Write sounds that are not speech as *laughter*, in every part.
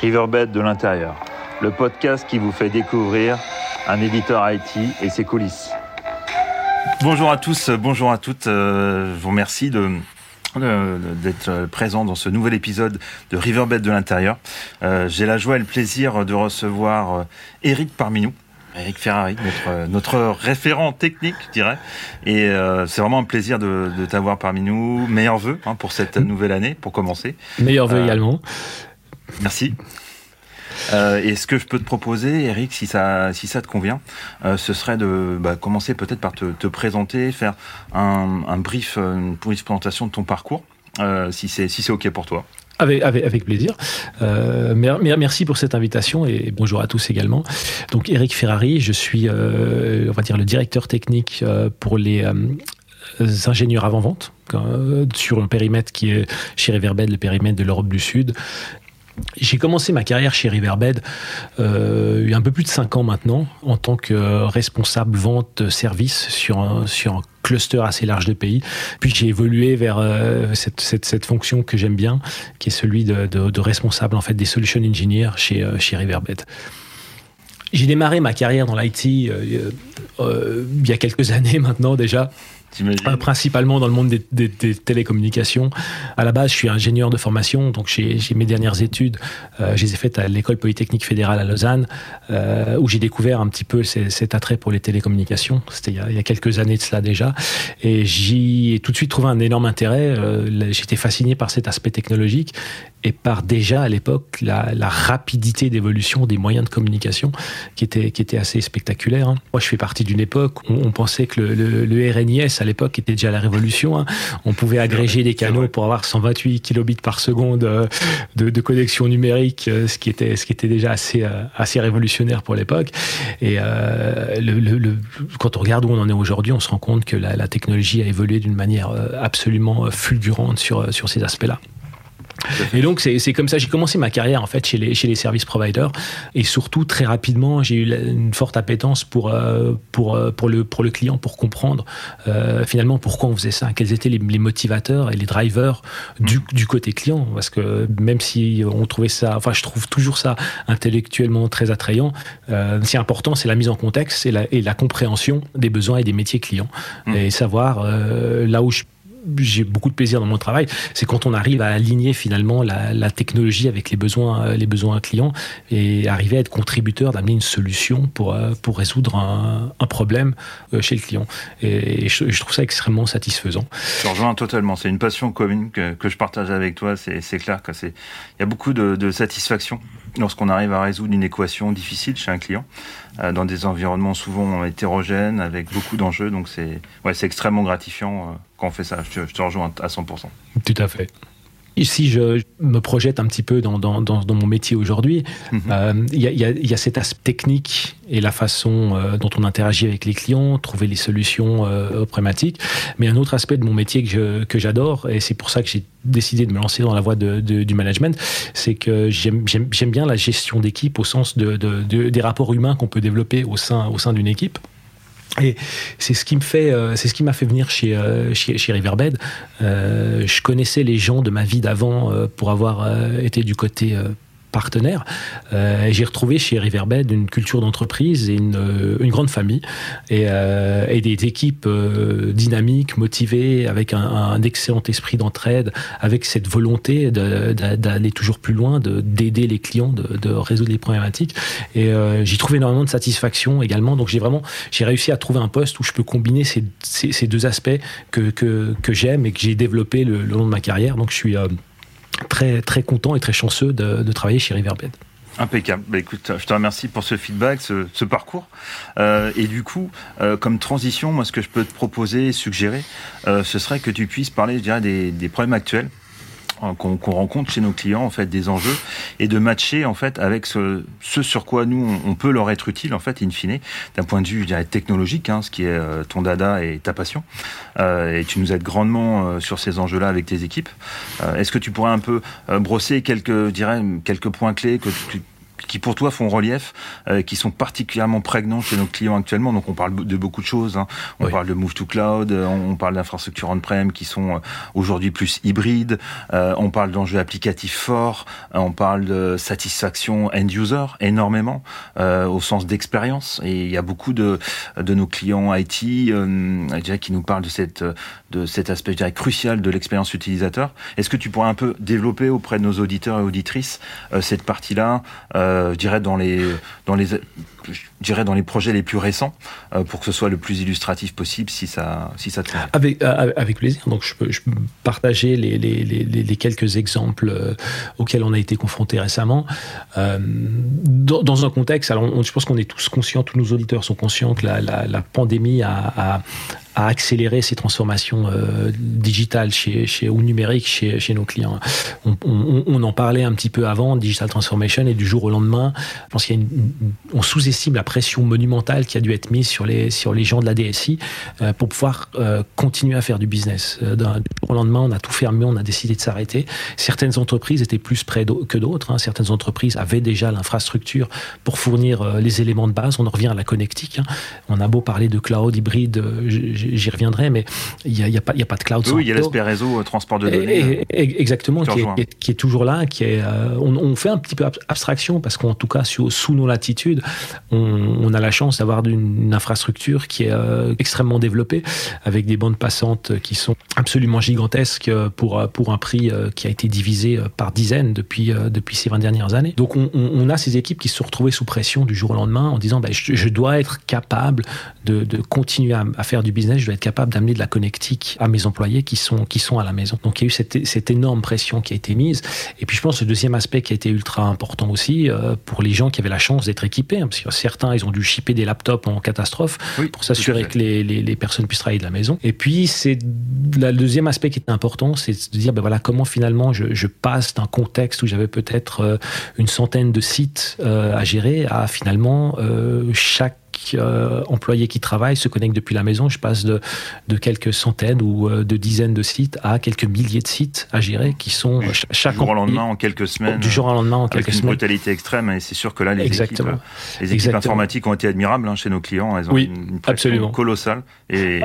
Riverbed de l'intérieur, le podcast qui vous fait découvrir un éditeur IT et ses coulisses. Bonjour à tous, bonjour à toutes. Euh, je vous remercie de, d'être présent dans ce nouvel épisode de Riverbed de l'intérieur. Euh, j'ai la joie et le plaisir de recevoir euh, Eric parmi nous. Eric Ferrari, notre, notre référent technique, je dirais. Et euh, c'est vraiment un plaisir de, de t'avoir parmi nous. Meilleurs vœux hein, pour cette nouvelle année, pour commencer. Meilleurs vœux également. Merci. Euh, et ce que je peux te proposer, Eric, si ça, si ça te convient, euh, ce serait de bah, commencer peut-être par te, te, présenter, faire un, un brief, une brief présentation de ton parcours, euh, si c'est si ok pour toi. Avec, avec, avec, plaisir. Euh, merci pour cette invitation et bonjour à tous également. Donc Eric Ferrari, je suis, euh, on va dire, le directeur technique euh, pour les euh, ingénieurs avant-vente euh, sur un périmètre qui est chez Riverbed, le périmètre de l'Europe du Sud, j'ai commencé ma carrière chez Riverbed euh, il y a un peu plus de 5 ans maintenant en tant que responsable vente service sur un, sur un cluster assez large de pays. Puis j'ai évolué vers euh, cette, cette, fonction que j'aime bien, qui est celui de, responsable en fait des solution engineers chez, euh, chez Riverbed. J'ai démarré ma carrière dans l'IT il y a quelques *laughs* années maintenant déjà. Euh, principalement dans le monde des, télécommunications. À la base, je suis ingénieur de formation, donc j'ai mes dernières études, euh, je les ai faites à l'école polytechnique fédérale à Lausanne, euh, où j'ai découvert un petit peu cet attrait pour les télécommunications. C'était il, y a quelques années de cela déjà, et j'y tout de suite trouvé un énorme intérêt. J'étais fasciné par cet aspect technologique et par déjà à l'époque la, la, rapidité d'évolution des moyens de communication qui était, qui était assez spectaculaire. Hein. Moi, je fais partie d'une époque où on pensait que le, le, le RNIS à l'époque était déjà la révolution. Hein. On pouvait agréger des canaux pour avoir 128 kilobits par seconde de, de connexion numérique, ce qui était, ce qui était déjà assez, assez révolutionnaire pour l'époque. Et euh, le, quand on regarde où on en est aujourd'hui, on se rend compte que la, la technologie a évolué d'une manière absolument fulgurante sur, sur ces aspects-là. Et donc c'est comme ça. J'ai commencé ma carrière en fait chez les chez les services providers. Et surtout très rapidement j'ai eu une forte appétence pour euh, pour pour le pour le client pour comprendre euh, finalement pourquoi on faisait ça quels étaient les, les motivateurs et les drivers du, mmh. du côté client. Parce que même si on trouvait ça enfin je trouve toujours ça intellectuellement très attrayant euh, c'est important c'est la mise en contexte et la, et la compréhension des besoins et des métiers clients. Mmh. et savoir euh, là où je j'ai beaucoup de plaisir dans mon travail, c'est quand on arrive à aligner finalement la, technologie avec les besoins, les besoins clients et arriver à être contributeur, d'amener une solution pour, pour résoudre un, problème chez le client. Et, je, trouve ça extrêmement satisfaisant. Je rejoins totalement. C'est une passion commune que, que, je partage avec toi. C'est clair que c'est, il y a beaucoup de satisfaction lorsqu'on arrive à résoudre une équation difficile chez un client euh, dans des environnements souvent hétérogènes avec beaucoup d'enjeux. Donc c'est extrêmement gratifiant euh, quand on fait ça. Je te rejoins à 100%. Tout à fait. Si je me projette un petit peu dans, dans, dans, dans mon métier aujourd'hui, il mm -hmm. euh, y, y, y, a cet aspect technique et la façon euh, dont on interagit avec les clients, trouver les solutions euh, aux problématiques. Mais un autre aspect de mon métier que j'adore, que et c'est pour ça que j'ai décidé de me lancer dans la voie de, de, du management, c'est que j'aime bien la gestion d'équipe au sens de, de, des rapports humains qu'on peut développer au sein, au sein d'une équipe. Et c'est ce qui me fait, euh, c'est ce qui m'a fait venir chez, euh, chez, Riverbed. Euh, je connaissais les gens de ma vie d'avant pour avoir été du côté partenaire. Euh, J'ai retrouvé chez Riverbed une culture d'entreprise et une, une, grande famille et, euh, et des équipes euh, dynamiques, motivées, avec un, excellent esprit d'entraide, avec cette volonté d'aller toujours plus loin, d'aider les clients, de, de, résoudre les problématiques. Et euh, j'y trouve énormément de satisfaction également. Donc j'ai vraiment j'ai réussi à trouver un poste où je peux combiner ces, ces, deux aspects que, que, que j'aime et que j'ai développé le, le, long de ma carrière. Donc je suis euh, très, très content et très chanceux de, travailler chez Riverbed. Impeccable. Bah, écoute, je te remercie pour ce feedback, ce, parcours. Euh, et du coup, euh, comme transition, moi, ce que je peux te proposer, suggérer, euh, ce serait que tu puisses parler, dirais, des problèmes actuels qu'on qu rencontre chez nos clients en fait des enjeux et de matcher en fait avec ce, sur quoi nous on, peut leur être utile en fait in fine d'un point de vue technologique hein, ce qui est euh, ton dada et ta passion. Euh, et tu nous aides grandement euh, sur ces enjeux là avec tes équipes. Est-ce que tu pourrais un peu brosser quelques dirais quelques points clés que tu qui pour toi font relief, euh, qui sont particulièrement prégnants chez nos clients actuellement. Donc on parle de beaucoup de choses. Hein. On parle de move to cloud, euh, on parle d'infrastructures on-prem qui sont euh, aujourd'hui plus hybrides. on parle d'enjeux applicatifs forts. on parle de satisfaction end user énormément au sens d'expérience. Et il y a beaucoup de de nos clients IT euh, qui nous parlent de cette de cet aspect crucial de l'expérience utilisateur. Est-ce que tu pourrais un peu développer auprès de nos auditeurs et auditrices cette partie-là? Euh, je dirais dans les dans les je dirais dans les projets les plus récents euh, pour que ce soit le plus illustratif possible si ça si ça te avec euh, avec plaisir. Donc je peux, partager les, les, les, quelques exemples auxquels on a été confronté récemment. Dans, un contexte alors je pense qu'on est tous conscients tous nos auditeurs sont conscients que la, la, pandémie a, à accélérer ces transformations euh, digitales chez, chez, ou numériques chez, chez nos clients. On, on, on, en parlait un petit peu avant, digital transformation, et du jour au lendemain, je pense qu'il on sous-estime la pression monumentale qui a dû être mise sur les, sur les gens de la DSI euh, pour pouvoir euh, continuer à faire du business. Euh, du jour au lendemain, on a tout fermé, on a décidé de s'arrêter. Certaines entreprises étaient plus près que d'autres. Hein. Certaines entreprises avaient déjà l'infrastructure pour fournir euh, les éléments de base. On en revient à la connectique. Hein. On a beau parler de cloud hybride, j'y reviendrai, mais il n'y a, y a, pas, y a pas de cloud. Oui, il y a l'aspect réseau, euh, transport de données. Et, et, exactement, qui est, qui est, toujours là. Qui est, euh, on, on, fait un petit peu abstraction parce qu'en tout cas, sous, sous nos latitudes, on, on, a la chance d'avoir une, infrastructure qui est euh, extrêmement développée avec des bandes passantes qui sont absolument gigantesques pour, pour un prix qui a été divisé par dizaines depuis, depuis ces 20 dernières années. Donc, on, on, a ces équipes qui se sont retrouvées sous pression du jour au lendemain en disant ben, je, je dois être capable de, de continuer à, à faire du business, je dois être capable d'amener de la connectique à mes employés qui sont, qui sont à la maison. Donc il y a eu cette, cette énorme pression qui a été mise. Et puis je pense que le deuxième aspect qui a été ultra important aussi euh, pour les gens qui avaient la chance d'être équipés, hein, parce que certains, ils ont dû shipper des laptops en catastrophe oui, pour s'assurer que les, les, les, personnes puissent travailler de la maison. Et puis c'est le deuxième aspect qui est important, c'est de dire ben voilà comment finalement je, je passe d'un contexte où j'avais peut-être euh, une centaine de sites euh, à gérer à finalement euh, chaque employés qui travaillent se connectent depuis la maison. Je passe de, de quelques centaines ou euh, de dizaines de sites à quelques milliers de sites à gérer qui sont chaque du jour au lendemain en quelques semaines. Du jour au lendemain en quelques avec une semaines. brutalité extrême et c'est sûr que là les Exactement. équipes, les équipes Exactement. informatiques ont été admirables hein, chez nos clients. Elles ont oui, une, une absolument. colossale et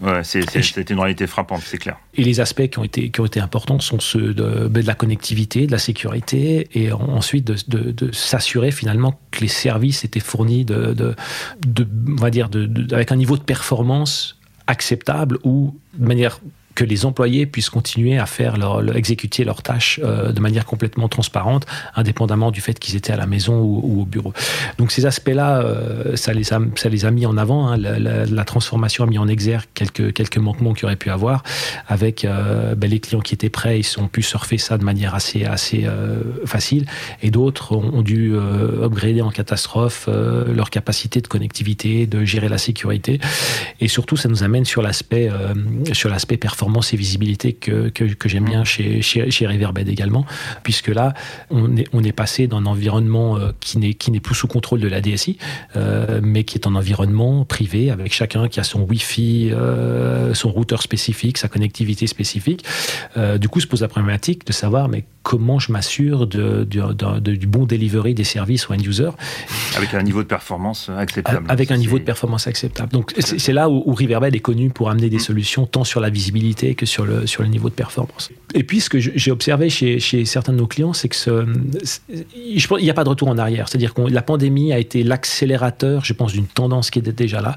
ouais, c'était une réalité frappante, c'est clair. Et les aspects qui ont été importants sont ceux de, de la connectivité, de la sécurité et ensuite de, s'assurer finalement que les services étaient fournis avec un niveau de performance acceptable ou de manière que les employés puissent continuer à faire leur, exécuter leurs tâches euh, de manière complètement transparente, indépendamment du fait qu'ils étaient à la maison ou, ou, au bureau. Donc ces aspects-là, euh, ça, les a, ça les a mis en avant. Hein. La, la, la, transformation a mis en exergue quelques, quelques manquements qu'il aurait pu avoir, avec euh, ben, les clients qui étaient prêts, ils ont pu surfer ça de manière assez, assez euh, facile, et d'autres ont, ont, dû euh, upgrader en catastrophe euh, leur capacité de connectivité, de gérer la sécurité, et surtout ça nous amène sur l'aspect sur l'aspect performance performance et visibilité que, que, j'aime bien chez, chez, chez Riverbed également, puisque là, on est, on est passé d'un environnement euh, qui n'est, qui n'est plus sous contrôle de la DSI, euh, mais qui est un environnement privé avec chacun qui a son Wi-Fi, euh, son routeur spécifique, sa connectivité spécifique. Du coup, se pose la problématique de savoir, mais comment je m'assure de, de, de, du bon delivery des services aux end-users. Avec un niveau de performance acceptable. Avec un niveau de performance acceptable. Donc c'est là où, où Riverbed est connu pour amener des solutions tant sur la visibilité que sur le, sur le niveau de performance. Et puis ce que j'ai observé chez, chez certains de nos clients, c'est que ce, je pense, il n'y a pas de retour en arrière. C'est-à-dire que la pandémie a été l'accélérateur, je pense, d'une tendance qui était déjà là.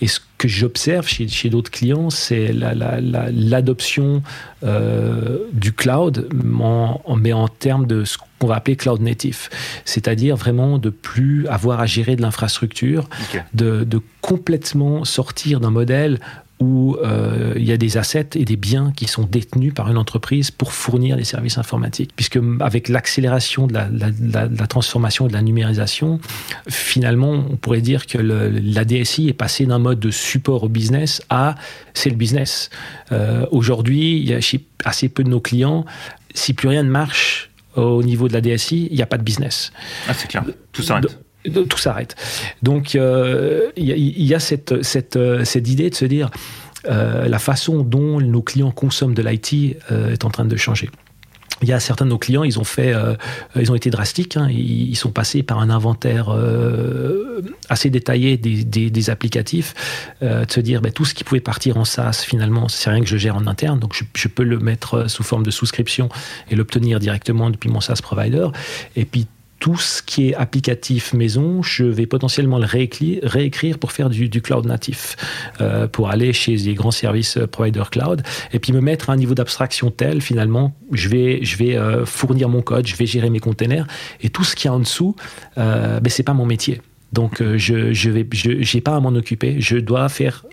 Et ce que j'observe chez, chez d'autres clients, c'est l'adoption la, la, euh, du cloud, en, en, mais en termes de ce qu'on va appeler cloud native, c'est-à-dire vraiment de plus avoir à gérer de l'infrastructure, okay. de, de complètement sortir d'un modèle où euh, il y a des assets et des biens qui sont détenus par une entreprise pour fournir les services informatiques. Puisque avec l'accélération de la, la, la, la, transformation et de la numérisation, finalement, on pourrait dire que le, la DSI est passée d'un mode de support au business à c'est le business. Euh, Aujourd'hui, il y a chez assez peu de nos clients, si plus rien ne marche au niveau de la DSI, il n'y a pas de business. Ah, c'est clair. Tout s'arrête tout s'arrête. Donc euh, il euh, y, a euh, cette idée de se dire euh, la façon dont nos clients consomment de l'IT euh, est en train de changer. il y a certains de nos clients, ils ont fait, euh, ils ont été drastiques. Hein. ils, sont passés par un inventaire euh, assez détaillé des, applicatifs, euh, de se dire ben, tout ce qui pouvait partir en SaaS, finalement, c'est rien que je gère en interne, donc je, je, peux le mettre sous forme de souscription et l'obtenir directement depuis mon SaaS provider. Et puis tout ce qui est applicatif maison, je vais potentiellement le réécrire, pour faire du, cloud natif, euh, pour aller chez les grands services euh, provider cloud, et puis me mettre à un niveau d'abstraction tel, finalement, je vais, je vais euh, fournir mon code, je vais gérer mes containers, et tout ce qui est en dessous, euh, ben, c'est pas mon métier. Donc je je vais j'ai pas à m'en occuper. Je dois faire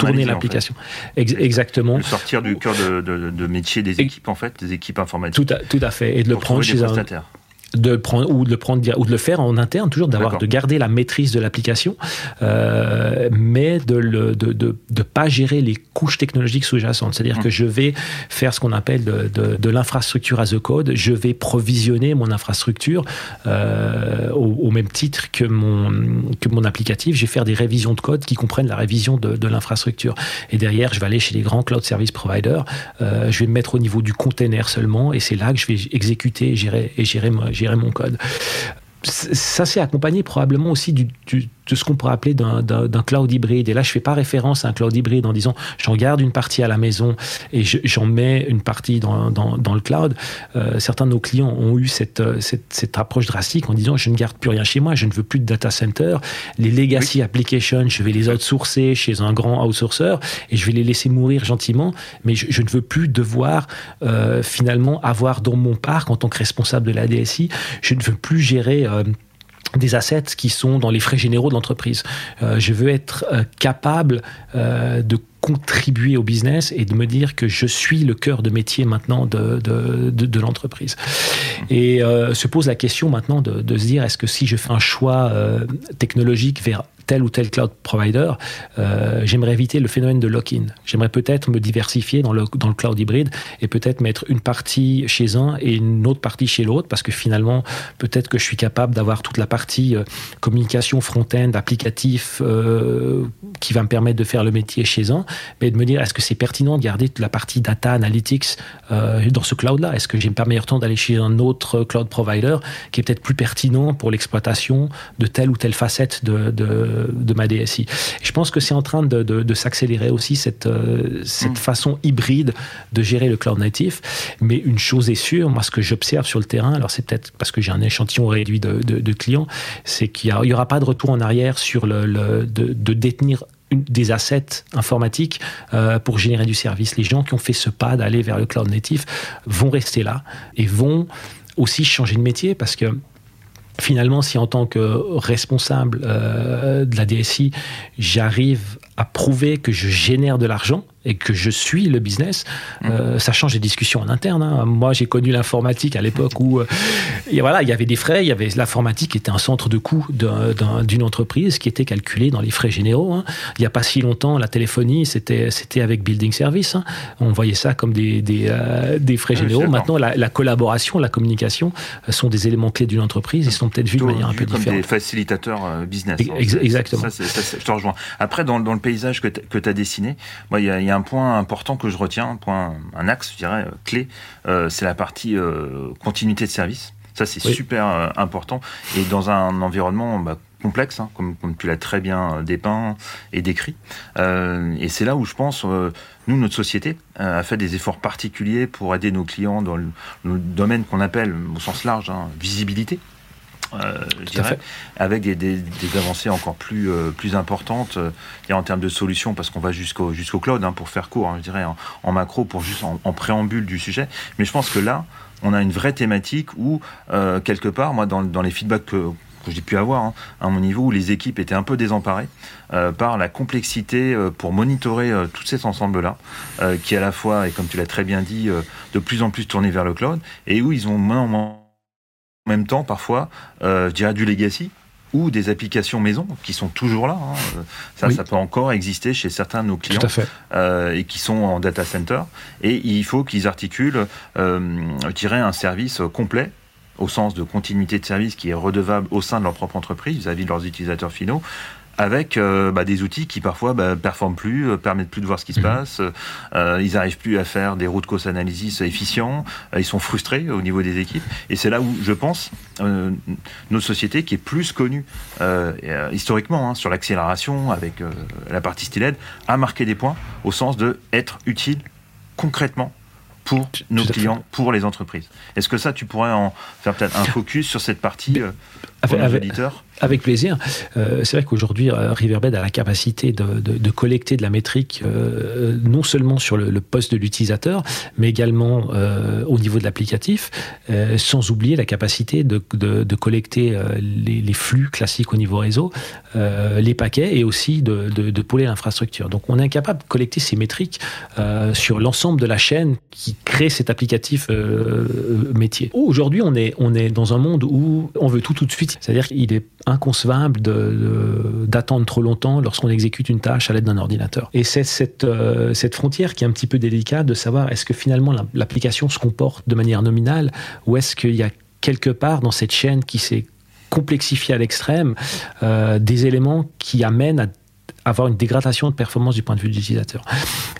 tourner l'application. exactement. sortir du cœur de, métier des équipes en fait, des équipes informatiques. Tout à, tout à fait et de le prendre chez un de prendre ou de le prendre ou de le faire en interne toujours d'avoir de garder la maîtrise de l'application euh, mais de le de, de, de, pas gérer les couches technologiques sous-jacentes. C'est-à-dire mmh. que je vais faire ce qu'on appelle de, de, de l'infrastructure as a code. Je vais provisionner mon infrastructure euh, au, au, même titre que mon que mon applicatif. Je vais faire des révisions de code qui comprennent la révision de, de l'infrastructure. Et derrière je vais aller chez les grands cloud service providers euh, je vais me mettre au niveau du container seulement et c'est là que je vais exécuter gérer et gérer, gérer mon code. Ça s'est accompagné probablement aussi du, du de ce qu'on pourrait appeler d'un cloud hybride. Et là, je fais pas référence à un cloud hybride en disant j'en garde une partie à la maison et j'en mets une partie dans, dans, dans le cloud. Euh, certains de nos clients ont eu cette, cette, cette, approche drastique en disant je ne garde plus rien chez moi, je ne veux plus de data center. Les legacy applications, je vais les outsourcer chez un grand outsourcer et je vais les laisser mourir gentiment, mais je, je ne veux plus devoir euh, finalement avoir dans mon parc en tant que responsable de la DSI, je ne veux plus gérer euh, des assets qui sont dans les frais généraux de l'entreprise. Euh, je veux être euh, capable euh, de contribuer au business et de me dire que je suis le cœur de métier maintenant de, de, de, l'entreprise. Et se pose la question maintenant de, de se dire est-ce que si je fais un choix technologique vers tel ou tel cloud provider, euh, j'aimerais éviter le phénomène de lock-in. J'aimerais peut-être me diversifier dans le, cloud hybride et peut-être mettre une partie chez un et une autre partie chez l'autre parce que finalement, peut-être que je suis capable d'avoir toute la partie euh, communication front-end, applicatif euh, qui va me permettre de faire le métier chez un, mais de me dire est-ce que c'est pertinent de garder toute la partie data analytics dans ce cloud-là? Est-ce que j'ai pas meilleur temps d'aller chez un autre cloud provider qui est peut-être plus pertinent pour l'exploitation de telle ou telle facette de de, ma DSI. je pense que c'est en train de, de, s'accélérer aussi cette, euh, cette mm. façon hybride de gérer le cloud natif. Mais une chose est sûre, moi ce que j'observe sur le terrain, alors c'est peut-être parce que j'ai un échantillon réduit de, de clients, c'est qu'il n'y aura pas de retour en arrière sur le, le de, détenir des assets informatiques euh, pour générer du service. Les gens qui ont fait ce pas d'aller vers le cloud natif vont rester là et vont aussi changer de métier parce que finalement, si en tant que responsable euh, de la DSI, j'arrive à prouver que je génère de l'argent, et que je suis le business, mmh. euh, ça change les discussions en interne. Hein. Moi, j'ai connu l'informatique à l'époque où euh, voilà, il y avait des frais, il y avait l'informatique était un centre de coût d'une entreprise qui était calculé dans les frais généraux. Hein. Il n'y a pas si longtemps, la téléphonie, c'était c'était avec building service. Hein. On voyait ça comme des des, euh, des frais généraux. Maintenant, la, la, collaboration, la communication sont des éléments clés d'une entreprise et sont peut-être vus de manière un peu comme différente. Des facilitateurs business. exactement. Ça, ça, je te rejoins. Après, dans, dans le paysage que tu as dessiné, moi, il y a, y a un point important que je retiens, un point, un axe, je dirais, euh, clé, euh, c'est la partie euh, continuité de service. Ça, c'est super important. Et dans un environnement bah, complexe, hein, comme, comme, tu l'as très bien dépeint et décrit. et c'est là où je pense, nous, notre société a fait des efforts particuliers pour aider nos clients dans le, domaine qu'on appelle, au sens large, hein, visibilité. Euh, je dirais, avec des, des, des, avancées encore plus, euh, plus importantes euh, en termes de solutions, parce qu'on va jusqu'au jusqu'au cloud, hein, pour faire court, hein, je dirais, en, en, macro, pour juste en, en, préambule du sujet. Mais je pense que là, on a une vraie thématique où, euh, quelque part, moi, dans, dans les feedbacks que, que j'ai pu avoir hein, à mon niveau, où les équipes étaient un peu désemparées euh, par la complexité euh, pour monitorer euh, tout cet ensemble-là, qui à la fois, et comme tu l'as très bien dit, de plus en plus tourné vers le cloud, et où ils ont moins en moins en même temps, parfois, euh, je dirais du legacy ou des applications maison qui sont toujours là. Hein. Ça, ça peut encore exister chez certains de nos clients euh, et qui sont en data center. Et il faut qu'ils articulent, euh, un service complet au sens de continuité de service qui est redevable au sein de leur propre entreprise vis-à-vis -vis de leurs utilisateurs finaux avec euh, bah, des outils qui parfois bah, performent plus, euh, permettent plus de voir ce qui se mhm. passe. Euh, ils n'arrivent plus à faire des routes cause analysis efficients. ils sont frustrés au niveau des équipes. Et c'est là où je pense notre société qui est plus connue historiquement hein, sur l'accélération avec la partie styled a marqué des points au sens de être utile concrètement pour nos clients, pour les entreprises. Est-ce que ça, tu pourrais en faire peut-être un focus sur cette partie avec plaisir. Euh, c'est vrai qu'aujourd'hui, euh, Riverbed a la capacité de, collecter de la métrique euh, non seulement sur le, poste de l'utilisateur, mais également au niveau de l'applicatif, sans oublier la capacité de, collecter les, flux classiques au niveau réseau, les paquets et aussi de, de, pôler l'infrastructure. Donc on est incapable de collecter ces métriques sur l'ensemble de la chaîne qui crée cet applicatif métier. Aujourd'hui, on est, on est dans un monde où on veut tout tout de suite. C'est-à-dire qu'il est inconcevable d'attendre trop longtemps lorsqu'on exécute une tâche à l'aide d'un ordinateur. Et c'est cette, euh, frontière qui est un petit peu délicate de savoir est-ce que finalement l'application se comporte de manière nominale ou est-ce qu'il y a quelque part dans cette chaîne qui s'est complexifiée à l'extrême euh, des éléments qui amènent à avoir une dégradation de performance du point de vue de l'utilisateur.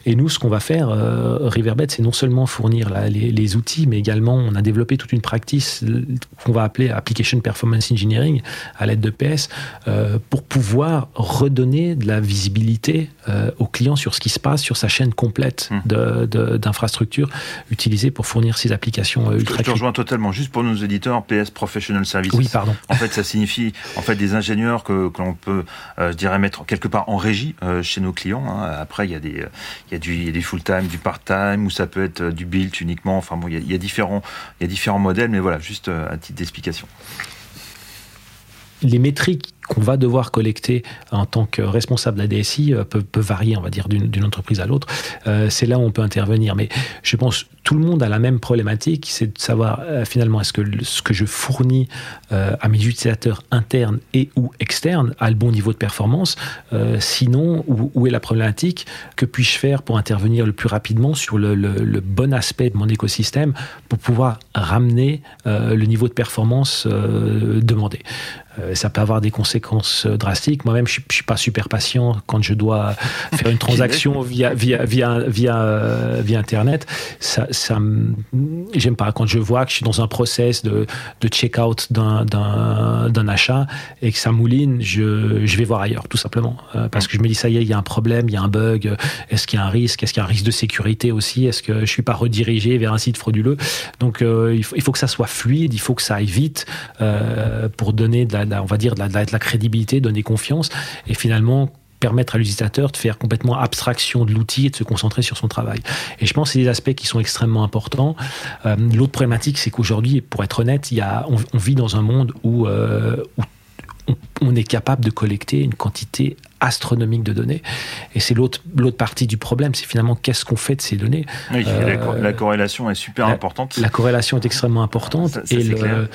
Et nous, ce qu'on va faire, euh, Riverbed, c'est non seulement fournir les, outils, mais également on a développé toute une practice qu'on va appeler Application Performance Engineering à l'aide de PS euh, pour pouvoir redonner de la visibilité euh, aux clients sur ce qui se passe sur sa chaîne complète mmh. d'infrastructures utilisées pour fournir ces applications ultra. Je te rejoins totalement. Juste pour nos éditeurs, PS Professional Services. Oui, pardon. En fait, ça signifie en fait des ingénieurs que, que l'on peut, je dirais, mettre quelque part en régie euh, chez nos clients. Hein. Après, il y a des, il y a du, du full-time, du part-time, ou ça peut être euh, du build uniquement. Enfin bon, il y a, différents, il y a différents modèles, mais voilà, juste euh, à titre d'explication. Les métriques qu'on va devoir collecter en tant que responsable de la DSI peuvent, varier, on va dire, d'une entreprise à l'autre. c'est là où on peut intervenir. Mais je pense tout le monde a la même problématique, c'est de savoir euh, finalement est-ce que ce que je fournis euh, à mes utilisateurs internes et ou externes a le bon niveau de performance. Euh, sinon, où, est la problématique? Que puis-je faire pour intervenir le plus rapidement sur le, le, bon aspect de mon écosystème pour pouvoir ramener le niveau de performance demandé? Ça peut avoir des conséquences drastiques. Moi-même, je, ne suis pas super patient quand je dois faire une *laughs* transaction via via via via, via internet. Ça, ça j'aime pas quand je vois que je suis dans un process de, de check-out d'un achat et que ça mouline, je, je vais voir ailleurs, tout simplement. Euh, parce que je me dis, ça y est, il y a un problème, il y a un bug, est-ce qu'il y a un risque, est-ce qu'il y a un risque de sécurité aussi, est-ce que je suis pas redirigé vers un site frauduleux? Donc, euh, il, faut, il, faut, que ça soit fluide, il faut que ça aille vite euh, pour donner, de la, on va dire, de la, de la crédibilité, donner confiance. Et finalement, permettre à l'utilisateur de faire complètement abstraction de l'outil et de se concentrer sur son travail. Et je pense que c'est des aspects qui sont extrêmement importants. Euh, l'autre problématique, c'est qu'aujourd'hui, pour être honnête, il y a, on, vit dans un monde où, euh, où on, est capable de collecter une quantité astronomique de données. Et c'est l'autre, partie du problème, c'est finalement qu'est-ce qu'on fait de ces données. Oui, euh, la, corrélation est super importante. La corrélation est extrêmement importante et, le,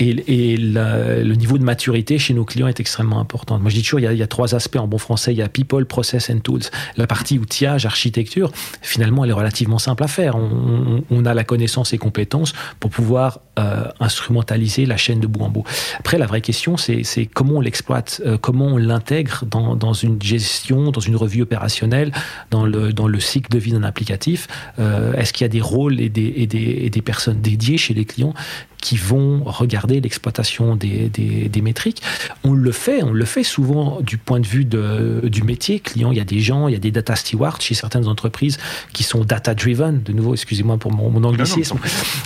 et, le, niveau de maturité chez nos clients est extrêmement important. Moi je dis toujours, il y, a, trois aspects en bon français, il y a people, process and tools. La partie outillage, architecture, finalement elle est relativement simple à faire. On, a la connaissance et compétences pour pouvoir euh, instrumentaliser la chaîne de bout en bout. Après la vraie question c'est, comment on l'exploite, euh, comment on l'intègre dans une gestion, dans une revue opérationnelle, dans le, cycle de vie d'un applicatif euh, Est-ce qu'il y a des rôles et des personnes dédiées chez les clients qui vont regarder l'exploitation des, des, métriques. On le fait, on le fait souvent du point de vue de, du métier client. Il y a des gens, il y a des data stewards chez certaines entreprises qui sont data driven. De nouveau, excusez-moi pour mon, mon anglicisme,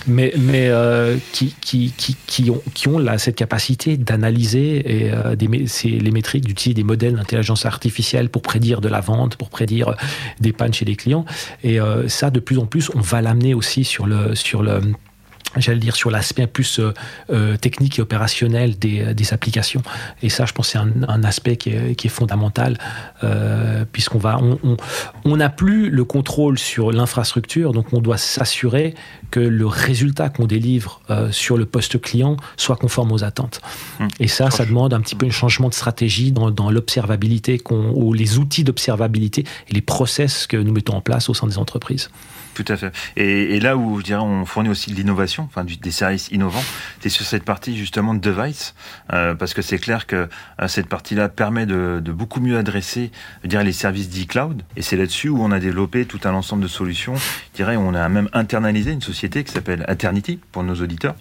mais, mais euh, qui, qui, qui, qui, ont, qui ont là, cette capacité d'analyser et, euh, des, les métriques, d'utiliser des modèles d'intelligence artificielle pour prédire de la vente, pour prédire des pannes chez les clients. Et euh, ça, de plus en plus, on va l'amener aussi sur le, sur le j'allais dire, sur l'aspect plus euh, euh, technique et opérationnel des, euh, des, applications. Et ça, je pense, c'est un, un, aspect qui est, qui est fondamental, euh, puisqu'on va, on n'a on, plus le contrôle sur l'infrastructure, donc on doit s'assurer que le résultat qu'on délivre euh, sur le poste client soit conforme aux attentes. Hum. Et ça, ça demande un petit peu un changement de stratégie dans, dans l'observabilité, ou les outils d'observabilité et les process que nous mettons en place au sein des entreprises. Tout à fait. Et, là où je dirais on fournit aussi de l'innovation enfin des services innovants, c'est sur cette partie justement de device, parce que c'est clair que cette partie-là permet de, de, beaucoup mieux adresser, je dirais, les services d'e-cloud, et c'est là-dessus où on a développé tout un ensemble de solutions. Je dirais, on a même internalisé une société qui s'appelle Aternity pour nos auditeurs,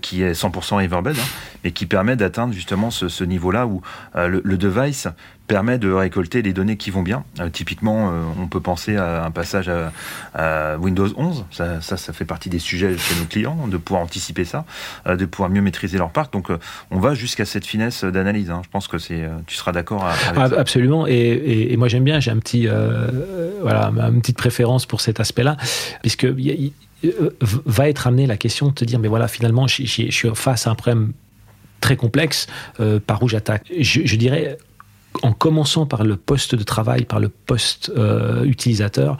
qui est 100% Everbed, hein, et qui permet d'atteindre justement ce, ce niveau-là où le, le device permet de récolter les données qui vont bien. Euh, typiquement, euh, on peut penser à un passage à, Windows 11. Ça, ça, fait partie des sujets chez nos clients, de pouvoir anticiper ça, euh, de pouvoir mieux maîtriser leur parc. Donc, on va jusqu'à cette finesse d'analyse. Hein. Je pense que c'est, tu seras d'accord avec ah, Absolument. Et, moi, j'aime bien. J'ai un petit, voilà, une petite préférence pour cet aspect-là, puisque va être amené la question de te dire, mais voilà, finalement, je, suis face à un problème très complexe, par où j'attaque. je dirais en commençant par le poste de travail, par le poste euh, utilisateur,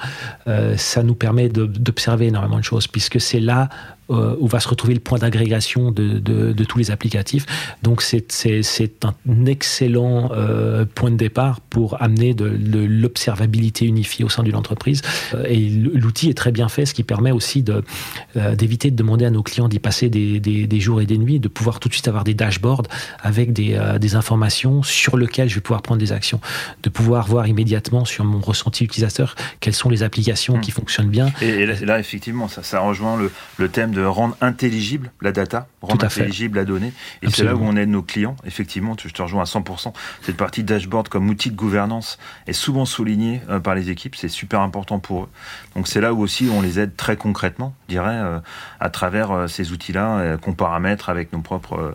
euh, ça nous permet d'observer énormément de choses, puisque c'est là euh, où va se retrouver le point d'agrégation de, de, tous les applicatifs. Donc c'est un excellent euh, point de départ pour amener de, l'observabilité unifiée au sein d'une entreprise. Euh, et l'outil est très bien fait, ce qui permet aussi d'éviter de, demander à nos clients d'y passer des, des, des, jours et des nuits, de pouvoir tout de suite avoir des dashboards avec des, des informations sur lesquelles je vais pouvoir prendre des actions, de pouvoir voir immédiatement sur mon ressenti utilisateur quelles sont les applications mmh. qui fonctionnent bien. Et, là, effectivement, ça, ça rejoint le, le thème de rendre intelligible la data, rendre intelligible la donnée. Et c'est là où on aide nos clients. Effectivement, je te rejoins à 100%. Cette partie dashboard comme outil de gouvernance est souvent soulignée euh, par les équipes. C'est super important pour eux. Donc c'est là où aussi on les aide très concrètement, je dirais, euh, à travers euh, ces outils-là qu'on paramètre avec nos propres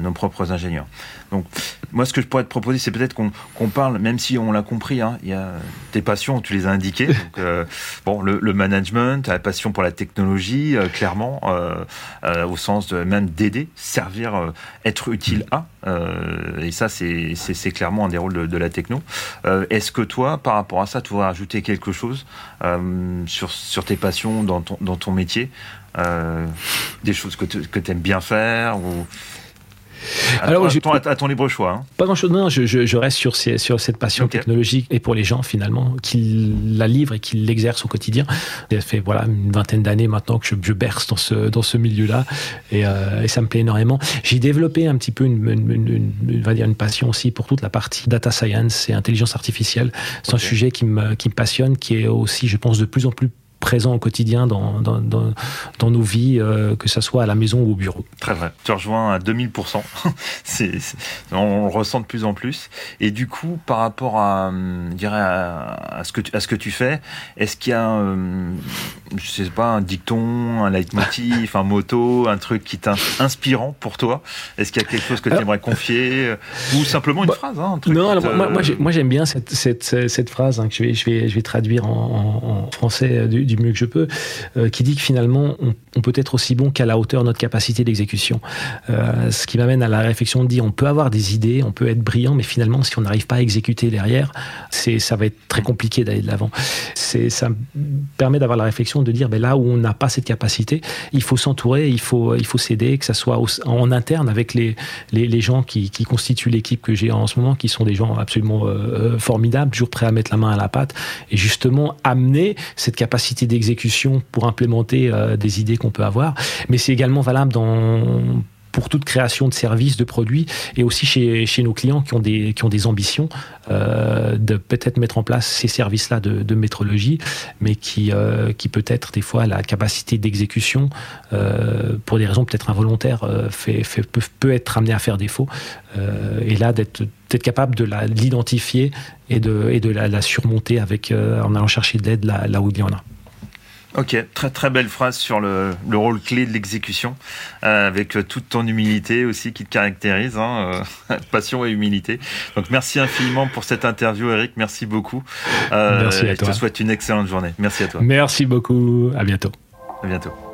nos propres ingénieurs. Donc, moi, ce que je pourrais te proposer, c'est peut-être qu'on parle, même si on l'a compris, hein, il y a tes passions, tu les as indiquées. *laughs* Donc, euh, bon, le, le, management, la passion pour la technologie, euh, clairement, euh, au sens de même d'aider, servir, être utile à. et ça, c'est clairement un des rôles de, de la techno. Est-ce que toi, par rapport à ça, tu voudrais ajouter quelque chose sur, sur tes passions dans ton, dans ton métier? Des choses que tu aimes bien faire ou alors, à, ton, libre choix. Hein. Pas grand-chose. Non, je, reste sur, sur cette passion technologique et pour les gens finalement qui la livrent et qui l'exercent au quotidien. Ça fait voilà une vingtaine d'années maintenant que je, berce dans ce dans ce milieu-là euh, et, ça me plaît énormément. J'ai développé un petit peu une, va dire une passion aussi pour toute la partie data science et intelligence artificielle. C'est un sujet qui me qui me passionne, qui est aussi, je pense, de plus en plus présent au quotidien dans, dans, dans, nos vies, euh, que ce soit à la maison ou au bureau. Très vrai. Tu rejoins à 2000%. *laughs* c'est, on le ressent de plus en plus. Et du coup, par rapport à, je dirais, à, ce, que tu, à ce que tu fais, est-ce qu'il y a, je sais pas, un dicton, un leitmotiv, un motto, un truc qui t'inspirant pour toi? Est-ce qu'il y a quelque chose que tu aimerais confier euh, Ou simplement une bah, phrase hein, Non, alors, moi, j'aime bien cette, cette, cette phrase hein, que je vais, je, vais, je vais traduire en, en français euh, du, du mieux que je peux, euh, qui dit que finalement, on, peut être aussi bon qu'à la hauteur de notre capacité d'exécution. Euh, ce qui m'amène à la réflexion de dire, on peut avoir des idées, on peut être brillant, mais finalement, si on n'arrive pas à exécuter derrière, c'est, ça va être très compliqué d'aller de l'avant. C'est, ça me permet d'avoir la réflexion de dire, ben là où on n'a pas cette capacité, il faut s'entourer, il faut, il faut s'aider, que ça soit en interne avec les, les, gens qui, constituent l'équipe que j'ai en ce moment, qui sont des gens absolument euh, formidables, toujours prêts à mettre la main à la pâte, et justement amener cette capacité d'exécution pour implémenter euh, des idées qu'on peut avoir. Mais c'est également valable pour toute création de services, de produits, et aussi chez, nos clients qui ont des, ambitions euh, de peut-être mettre en place ces services-là de, métrologie, mais qui, euh, peut-être des fois la capacité d'exécution, pour des raisons peut-être involontaires, peut, être amené à faire défaut. et là, d'être capable de l'identifier et de, la, surmonter en allant chercher de l'aide là où il y en a. Ok, très très belle phrase sur le, le rôle clé de l'exécution, euh, avec euh, toute ton humilité aussi qui te caractérise, hein, euh, *laughs* passion et humilité. Donc merci infiniment pour cette interview, Eric. Merci beaucoup. merci à toi. Je te souhaite une excellente journée. Merci à toi. Merci beaucoup. À bientôt. À bientôt.